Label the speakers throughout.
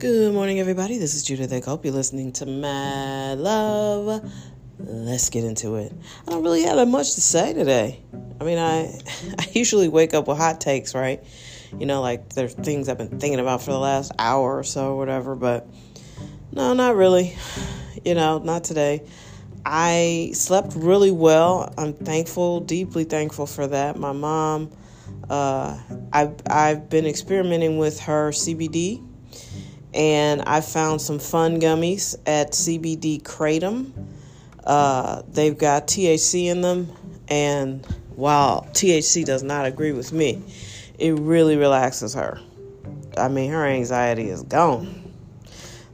Speaker 1: Good morning, everybody. This is Judith I hope you're listening to Mad Love. Let's get into it. I don't really have that much to say today. I mean, I I usually wake up with hot takes, right? You know, like there's things I've been thinking about for the last hour or so, or whatever. But no, not really. You know, not today. I slept really well. I'm thankful, deeply thankful for that. My mom, uh, I've I've been experimenting with her CBD and I found some fun gummies at CBD Kratom. Uh, they've got THC in them, and while THC does not agree with me, it really relaxes her. I mean, her anxiety is gone.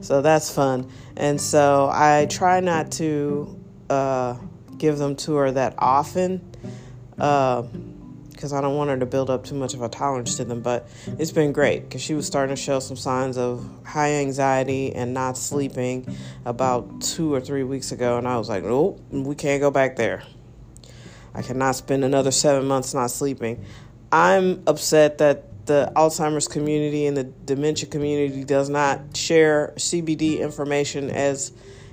Speaker 1: So that's fun. And so I try not to uh, give them to her that often. Uh, because I don't want her to build up too much of a tolerance to them. But it's been great because she was starting to show some signs of high anxiety and not sleeping about two or three weeks ago. And I was like, nope, we can't go back there. I cannot spend another seven months not sleeping. I'm upset that the Alzheimer's community and the dementia community does not share CBD information as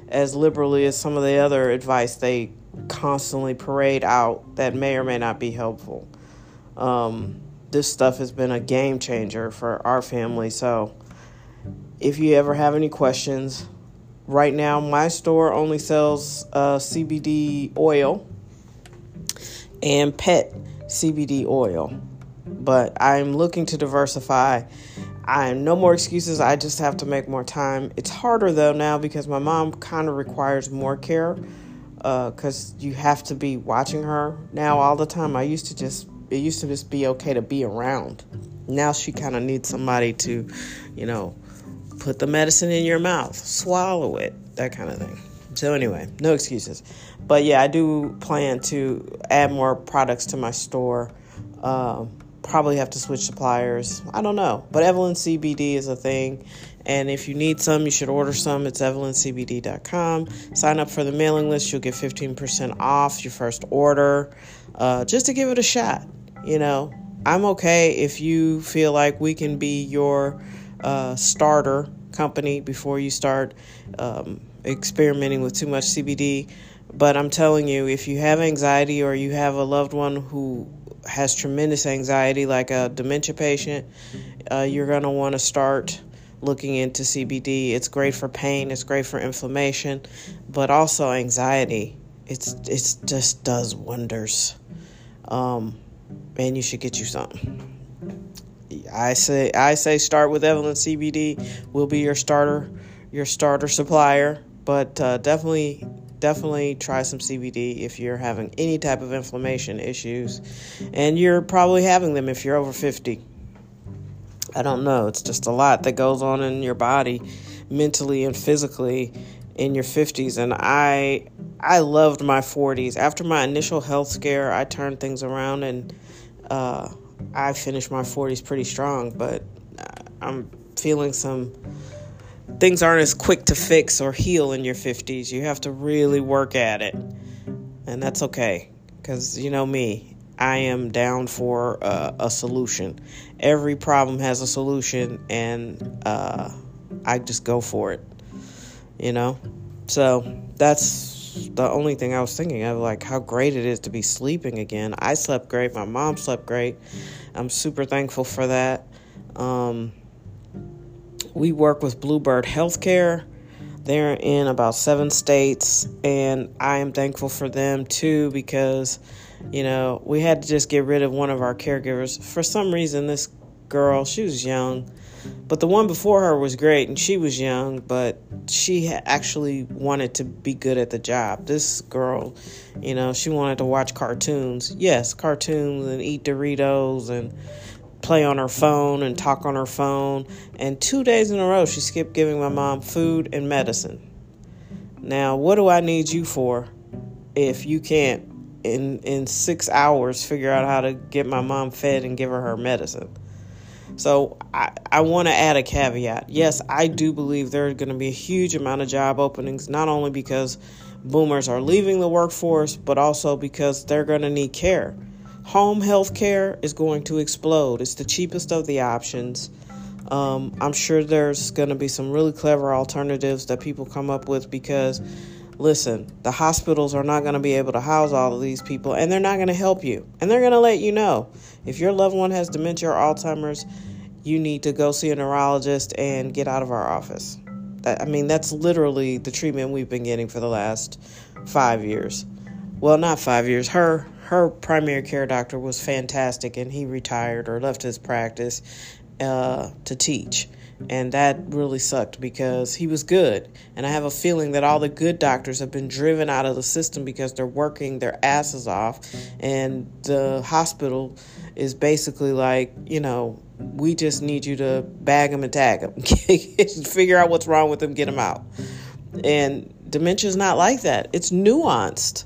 Speaker 1: as liberally as some of the other advice they constantly parade out that may or may not be helpful. Um, this stuff has been a game changer for our family. So, if you ever have any questions, right now my store only sells uh, CBD oil and pet CBD oil, but I'm looking to diversify. I'm no more excuses. I just have to make more time. It's harder though now because my mom kind of requires more care because uh, you have to be watching her now all the time. I used to just it used to just be okay to be around. Now she kind of needs somebody to, you know, put the medicine in your mouth, swallow it, that kind of thing. So anyway, no excuses. But yeah, I do plan to add more products to my store. Uh, probably have to switch suppliers. I don't know. But Evelyn CBD is a thing. And if you need some, you should order some. It's evelyncbd.com. Sign up for the mailing list. You'll get 15% off your first order uh, just to give it a shot. You know, I'm okay if you feel like we can be your uh, starter company before you start um, experimenting with too much CBD. But I'm telling you, if you have anxiety or you have a loved one who has tremendous anxiety, like a dementia patient, uh, you're going to want to start looking into CBD. It's great for pain, it's great for inflammation, but also anxiety. It's it just does wonders. Um, and you should get you something. I say I say start with Evelyn CBD. We'll be your starter your starter supplier, but uh, definitely definitely try some CBD if you're having any type of inflammation issues, and you're probably having them if you're over 50. I don't know. It's just a lot that goes on in your body, mentally and physically, in your 50s. And I I loved my 40s. After my initial health scare, I turned things around and uh, I finished my 40s pretty strong. But I'm feeling some things aren't as quick to fix or heal in your 50s. You have to really work at it. And that's okay. Because you know me, I am down for uh, a solution. Every problem has a solution, and uh, I just go for it. You know? So that's the only thing I was thinking of like how great it is to be sleeping again. I slept great, my mom slept great. I'm super thankful for that. Um, we work with Bluebird Healthcare. They're in about seven states, and I am thankful for them too because you know, we had to just get rid of one of our caregivers. For some reason, this girl, she was young, but the one before her was great, and she was young, but she actually wanted to be good at the job. This girl, you know, she wanted to watch cartoons. Yes, cartoons and eat Doritos and play on her phone and talk on her phone. And two days in a row, she skipped giving my mom food and medicine. Now, what do I need you for if you can't in in six hours figure out how to get my mom fed and give her her medicine. So I, I want to add a caveat. Yes, I do believe there's going to be a huge amount of job openings, not only because boomers are leaving the workforce, but also because they're going to need care. Home health care is going to explode. It's the cheapest of the options. Um, I'm sure there's going to be some really clever alternatives that people come up with because, listen, the hospitals are not going to be able to house all of these people and they're not going to help you. And they're going to let you know if your loved one has dementia or Alzheimer's, you need to go see a neurologist and get out of our office. I mean, that's literally the treatment we've been getting for the last five years. Well, not five years. Her her primary care doctor was fantastic, and he retired or left his practice uh, to teach. And that really sucked because he was good. And I have a feeling that all the good doctors have been driven out of the system because they're working their asses off. And the hospital is basically like, you know, we just need you to bag them and tag them, figure out what's wrong with them, get them out. And dementia is not like that, it's nuanced.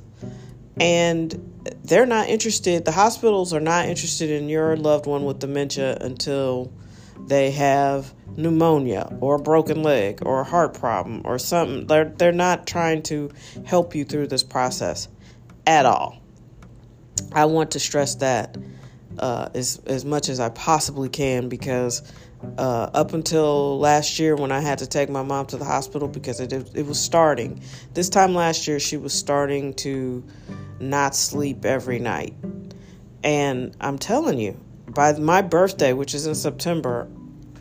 Speaker 1: And they're not interested, the hospitals are not interested in your loved one with dementia until they have pneumonia or a broken leg or a heart problem or something. They're, they're not trying to help you through this process at all. I want to stress that uh, as, as much as I possibly can because uh, up until last year when I had to take my mom to the hospital because it, it was starting. This time last year, she was starting to not sleep every night. And I'm telling you, by my birthday, which is in September,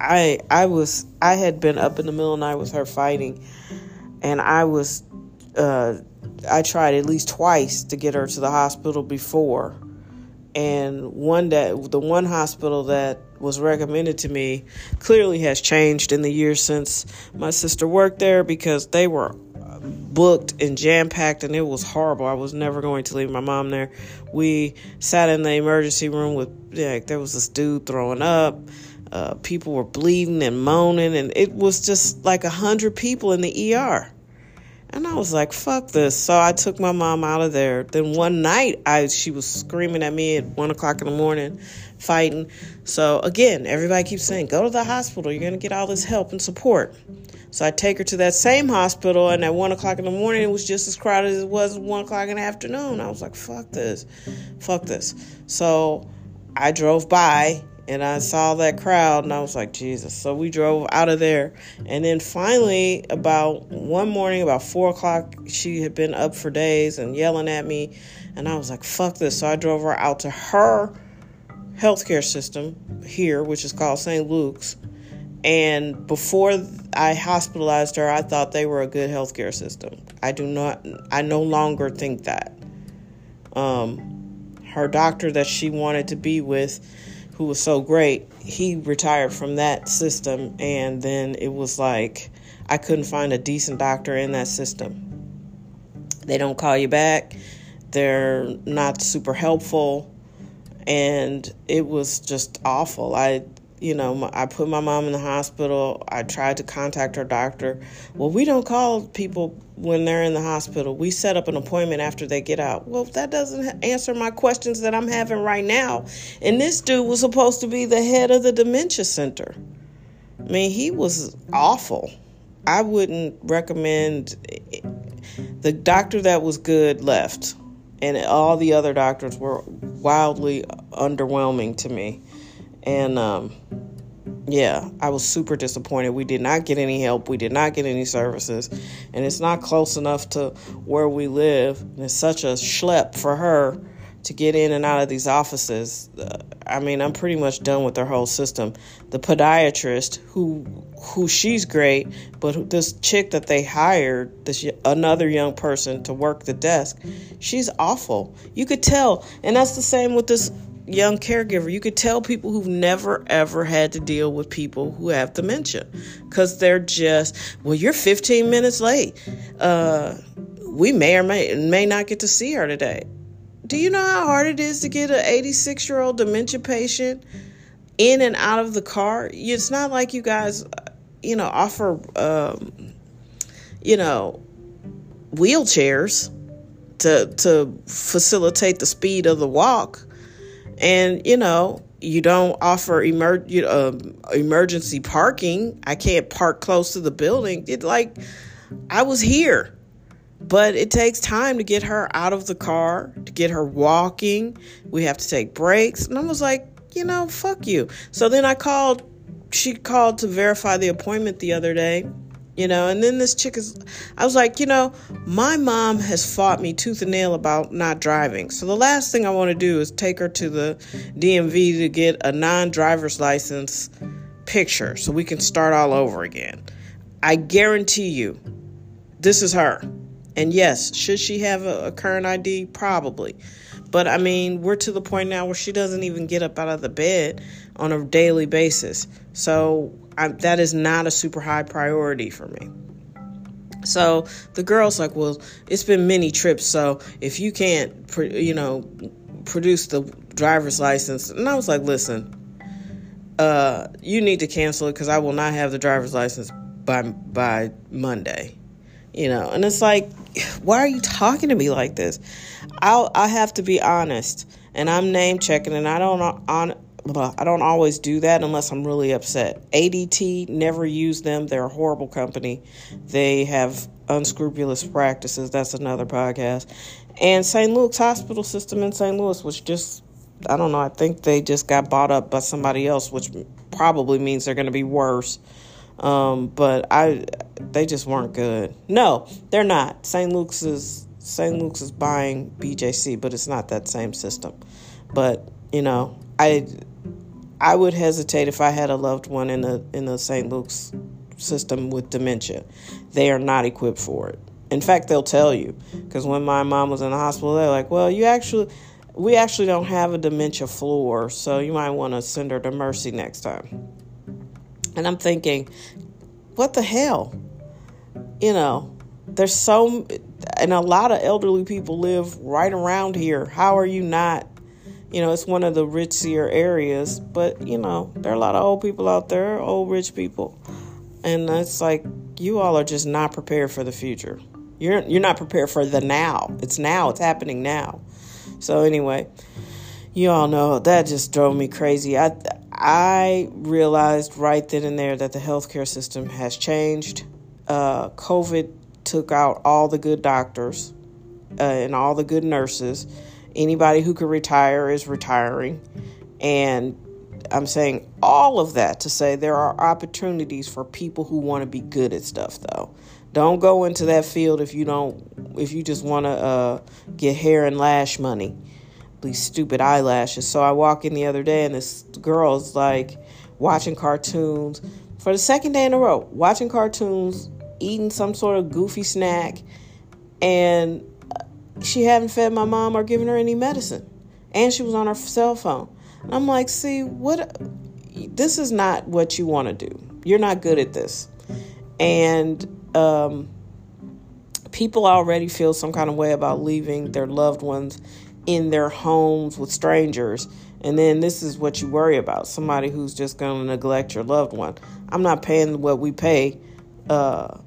Speaker 1: I I was I had been up in the middle of the night with her fighting, and I was uh, I tried at least twice to get her to the hospital before, and one that the one hospital that was recommended to me clearly has changed in the years since my sister worked there because they were booked and jam packed and it was horrible. I was never going to leave my mom there. We sat in the emergency room with like there was this dude throwing up. Uh, people were bleeding and moaning, and it was just like a hundred people in the ER. And I was like, "Fuck this!" So I took my mom out of there. Then one night, I she was screaming at me at one o'clock in the morning, fighting. So again, everybody keeps saying, "Go to the hospital. You're gonna get all this help and support." So I take her to that same hospital, and at one o'clock in the morning, it was just as crowded as it was at one o'clock in the afternoon. I was like, "Fuck this, fuck this." So I drove by and I saw that crowd, and I was like, "Jesus!" So we drove out of there, and then finally, about one morning, about four o'clock, she had been up for days and yelling at me, and I was like, "Fuck this!" So I drove her out to her healthcare system here, which is called St. Luke's and before I hospitalized her, I thought they were a good healthcare system. I do not, I no longer think that. Um, her doctor that she wanted to be with, who was so great, he retired from that system. And then it was like, I couldn't find a decent doctor in that system. They don't call you back, they're not super helpful. And it was just awful. I you know, I put my mom in the hospital. I tried to contact her doctor. Well, we don't call people when they're in the hospital. We set up an appointment after they get out. Well, that doesn't answer my questions that I'm having right now. And this dude was supposed to be the head of the dementia center. I mean, he was awful. I wouldn't recommend eh, the doctor that was good left, and all the other doctors were wildly underwhelming to me. And um, yeah, I was super disappointed. We did not get any help. We did not get any services. And it's not close enough to where we live. And it's such a schlep for her to get in and out of these offices. Uh, I mean, I'm pretty much done with their whole system. The podiatrist, who who she's great, but this chick that they hired, this another young person to work the desk, she's awful. You could tell, and that's the same with this young caregiver. You could tell people who've never ever had to deal with people who have dementia because they're just, well, you're 15 minutes late. Uh, we may or may, may not get to see her today. Do you know how hard it is to get an 86 year old dementia patient in and out of the car? It's not like you guys, you know, offer, um, you know, wheelchairs to to facilitate the speed of the walk and you know you don't offer emer- you um, emergency parking. I can't park close to the building. It like i was here. But it takes time to get her out of the car to get her walking. We have to take breaks. And i was like you know fuck you. So then i called she called to verify the appointment the other day you know? And then this chick is i was like you know my mom has fought me tooth and nail about not driving. So the last thing i want to do is take her to the dmv to get a non-driver's license picture so we can start all over again. I guarantee you this is her. And yes should she have a, a current id probably. But I mean, we're to the point now where she doesn't even get up out of the bed on a daily basis. So I, that is not a super high priority for me. So the girl's like, well, it's been many trips. So if you can't, you know, produce the driver's license, and I was like, listen, uh, you need to cancel it because I will not have the driver's license by by Monday. You know, and it's like, why are you talking to me like this? I'll I have to be honest, and I'm name checking, and I don't on I don't always do that unless I'm really upset. ADT never use them. They're a horrible company. They have unscrupulous practices. That's another podcast. And St. Luke's hospital system in St. Louis, which just I don't know. I think they just got bought up by somebody else, which probably means they're going to be worse. Um, but I, they just weren't good. No, they're not. St. Luke's is St. Luke's is buying BJC, but it's not that same system. But you know, I I would hesitate if I had a loved one in the in the St. Luke's system with dementia. They are not equipped for it. In fact, they'll tell you because when my mom was in the hospital, they're like, "Well, you actually." We actually don't have a dementia floor, so you might want to send her to Mercy next time. And I'm thinking, what the hell? You know, there's so, and a lot of elderly people live right around here. How are you not? You know, it's one of the richier areas, but you know, there are a lot of old people out there, old rich people. And it's like, you all are just not prepared for the future. You're, you're not prepared for the now. It's now, it's happening now. So, anyway, you all know that just drove me crazy. I I realized right then and there that the healthcare system has changed. Uh, COVID took out all the good doctors uh, and all the good nurses. Anybody who could retire is retiring, and I'm saying all of that to say there are opportunities for people who want to be good at stuff though. Don't go into that field if you don't if you just want to uh, get hair and lash money these stupid eyelashes. So I walk in the other day and this girl's like watching cartoons for the second day in a row, watching cartoons, eating some sort of goofy snack, and she hadn't fed my mom or given her any medicine. And she was on her cell phone. And I'm like, see, what this is not what you want to do. You're not good at this. And um, people already feel some kind of way about leaving their loved ones in their homes with strangers. And then this is what you worry about somebody who's just going to neglect your loved one. I'm not paying what we pay uh,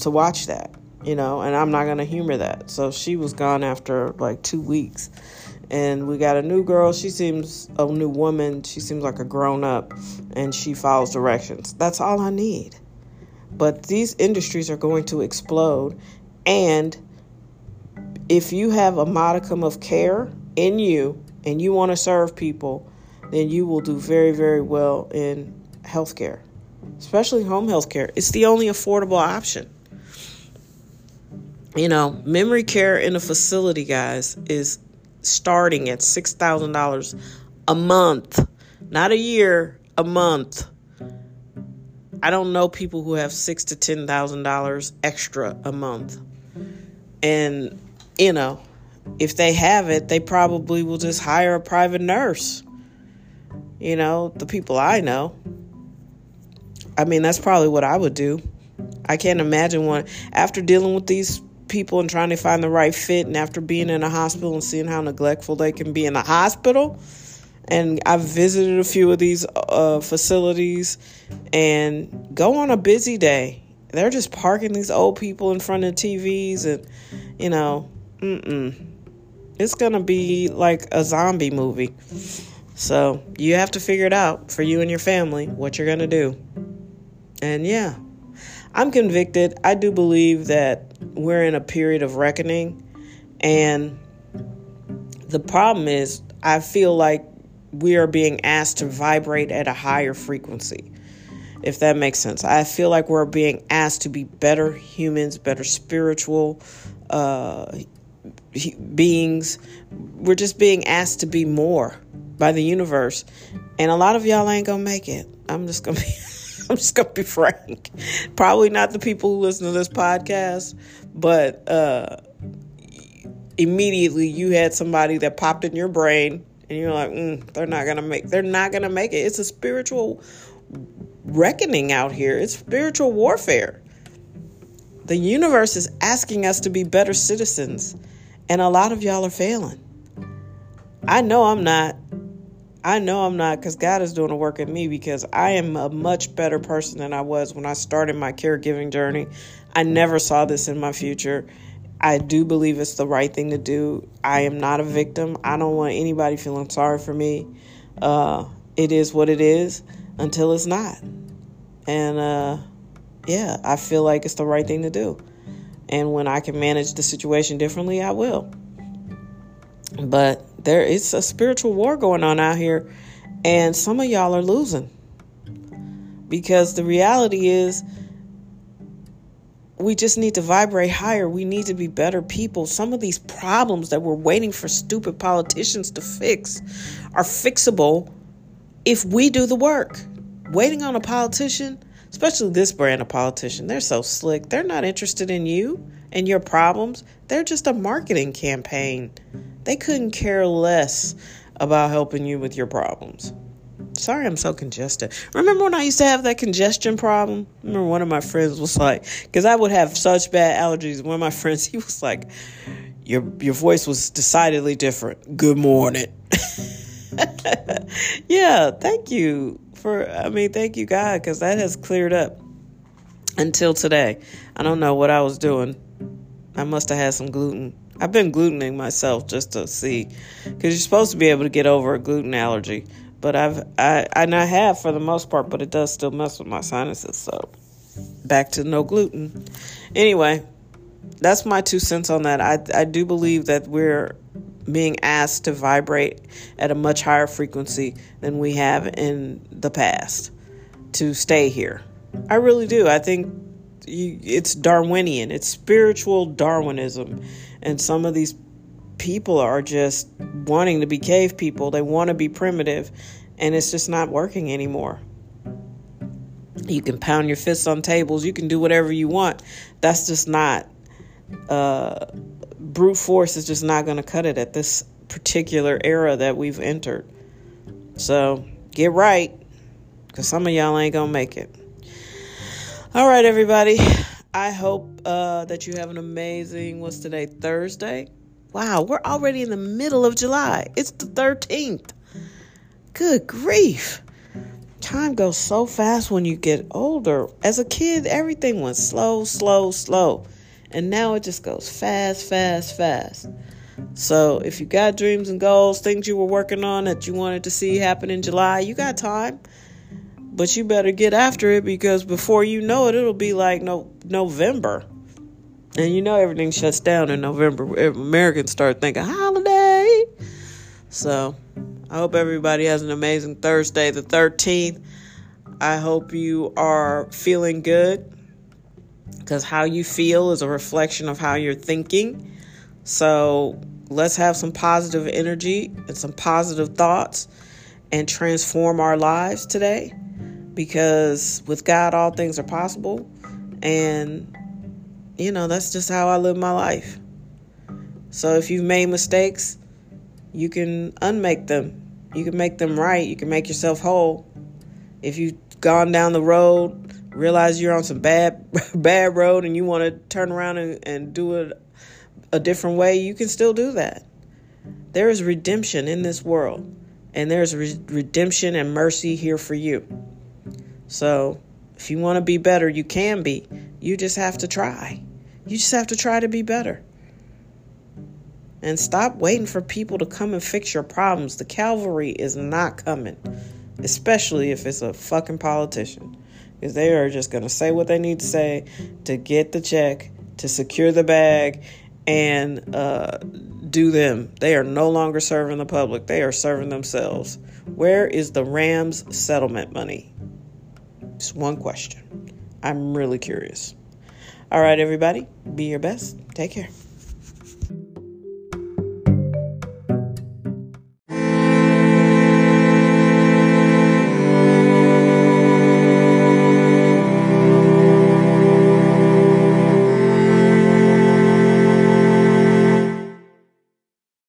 Speaker 1: to watch that, you know, and I'm not going to humor that. So she was gone after like two weeks. And we got a new girl. She seems a new woman. She seems like a grown up and she follows directions. That's all I need. But these industries are going to explode. And if you have a modicum of care in you and you want to serve people, then you will do very, very well in healthcare, especially home healthcare. It's the only affordable option. You know, memory care in a facility, guys, is starting at $6,000 a month, not a year, a month. I don't know people who have six to ten thousand dollars extra a month, and you know, if they have it, they probably will just hire a private nurse. You know, the people I know. I mean, that's probably what I would do. I can't imagine one after dealing with these people and trying to find the right fit and after being in a hospital and seeing how neglectful they can be in a hospital and I've visited a few of these uh, facilities and go on a busy day. They're just parking these old people in front of TVs and, you know, Mm-mm. It's gonna be like a zombie movie. So you have to figure it out for you and your family what you're gonna do. And yeah, I'm convicted. I do believe that we're in a period of reckoning. And the problem is, I feel like we are being asked to vibrate at a higher frequency. if that makes sense. I feel like we're being asked to be better humans, better spiritual uh, beings. We're just being asked to be more by the universe. And a lot of y'all ain't gonna make it. I'm just gonna be I'm just gonna be frank. Probably not the people who listen to this podcast, but uh, immediately you had somebody that popped in your brain and you're like, mm, they're not gonna make they're not gonna make it. It's a spiritual reckoning out here. It's spiritual warfare. The universe is asking us to be better citizens, and a lot of y'all are failing. I know I'm not. I know I'm not because God is doing a work in me because I am a much better person than I was when I started my caregiving journey. I never saw this in my future. I do believe it's the right thing to do. I am not a victim. I don't want anybody feeling sorry for me. Uh, it is what it is until it's not. And uh, yeah, I feel like it's the right thing to do. And when I can manage the situation differently, I will. But there is a spiritual war going on out here, and some of y'all are losing. Because the reality is, we just need to vibrate higher. We need to be better people. Some of these problems that we're waiting for stupid politicians to fix are fixable if we do the work. Waiting on a politician, especially this brand of politician, they're so slick. They're not interested in you and your problems. They're just a marketing campaign. They couldn't care less about helping you with your problems. Sorry, I'm so congested. Remember when I used to have that congestion problem? remember one of my friends was like, because I would have such bad allergies. One of my friends, he was like, "Your your voice was decidedly different." Good morning. yeah, thank you for. I mean, thank you, God, because that has cleared up until today. I don't know what I was doing. I must have had some gluten. I've been glutening myself just to see, because you're supposed to be able to get over a gluten allergy but I've I and I have for the most part, but it does still mess with my sinuses. So back to no gluten. Anyway, that's my two cents on that. I I do believe that we're being asked to vibrate at a much higher frequency than we have in the past to stay here. I really do. I think you, it's Darwinian. It's spiritual Darwinism, and some of these people are just wanting to be cave people. They want to be primitive, and it's just not working anymore. You can pound your fists on tables, you can do whatever you want. That's just not, uh, brute force is just not going to cut it at this particular era that we've entered. So get right, because some of y'all ain't going to make it. All right, everybody. I hope uh, that you have an amazing, what's today, Thursday? Wow, we're already in the middle of July. It's the 13th. Good grief. Time goes so fast when you get older. As a kid, everything went slow, slow, slow. And now it just goes fast, fast, fast. So if you got dreams and goals, things you were working on that you wanted to see happen in July, you got time. But you better get after it because before you know it, it'll be like no November. And you know everything shuts down in November. Americans start thinking holiday. So I hope everybody has an amazing Thursday, the 13th. I hope you are feeling good because how you feel is a reflection of how you're thinking. So let's have some positive energy and some positive thoughts and transform our lives today because with God, all things are possible. And you know, that's just how I live my life. So if you've made mistakes, you can unmake them. You can make them right. You can make yourself whole. If you've gone down the road, realize you're on some bad bad road and you want to turn around and, and do it a different way, you can still do that. There is redemption in this world, and there's re- redemption and mercy here for you. So, if you want to be better, you can be. You just have to try. You just have to try to be better. And stop waiting for people to come and fix your problems. The cavalry is not coming, especially if it's a fucking politician. Because they are just going to say what they need to say to get the check, to secure the bag, and uh, do them. They are no longer serving the public, they are serving themselves. Where is the Rams settlement money? Just one question. I'm really curious. All right, everybody, be your best. Take care.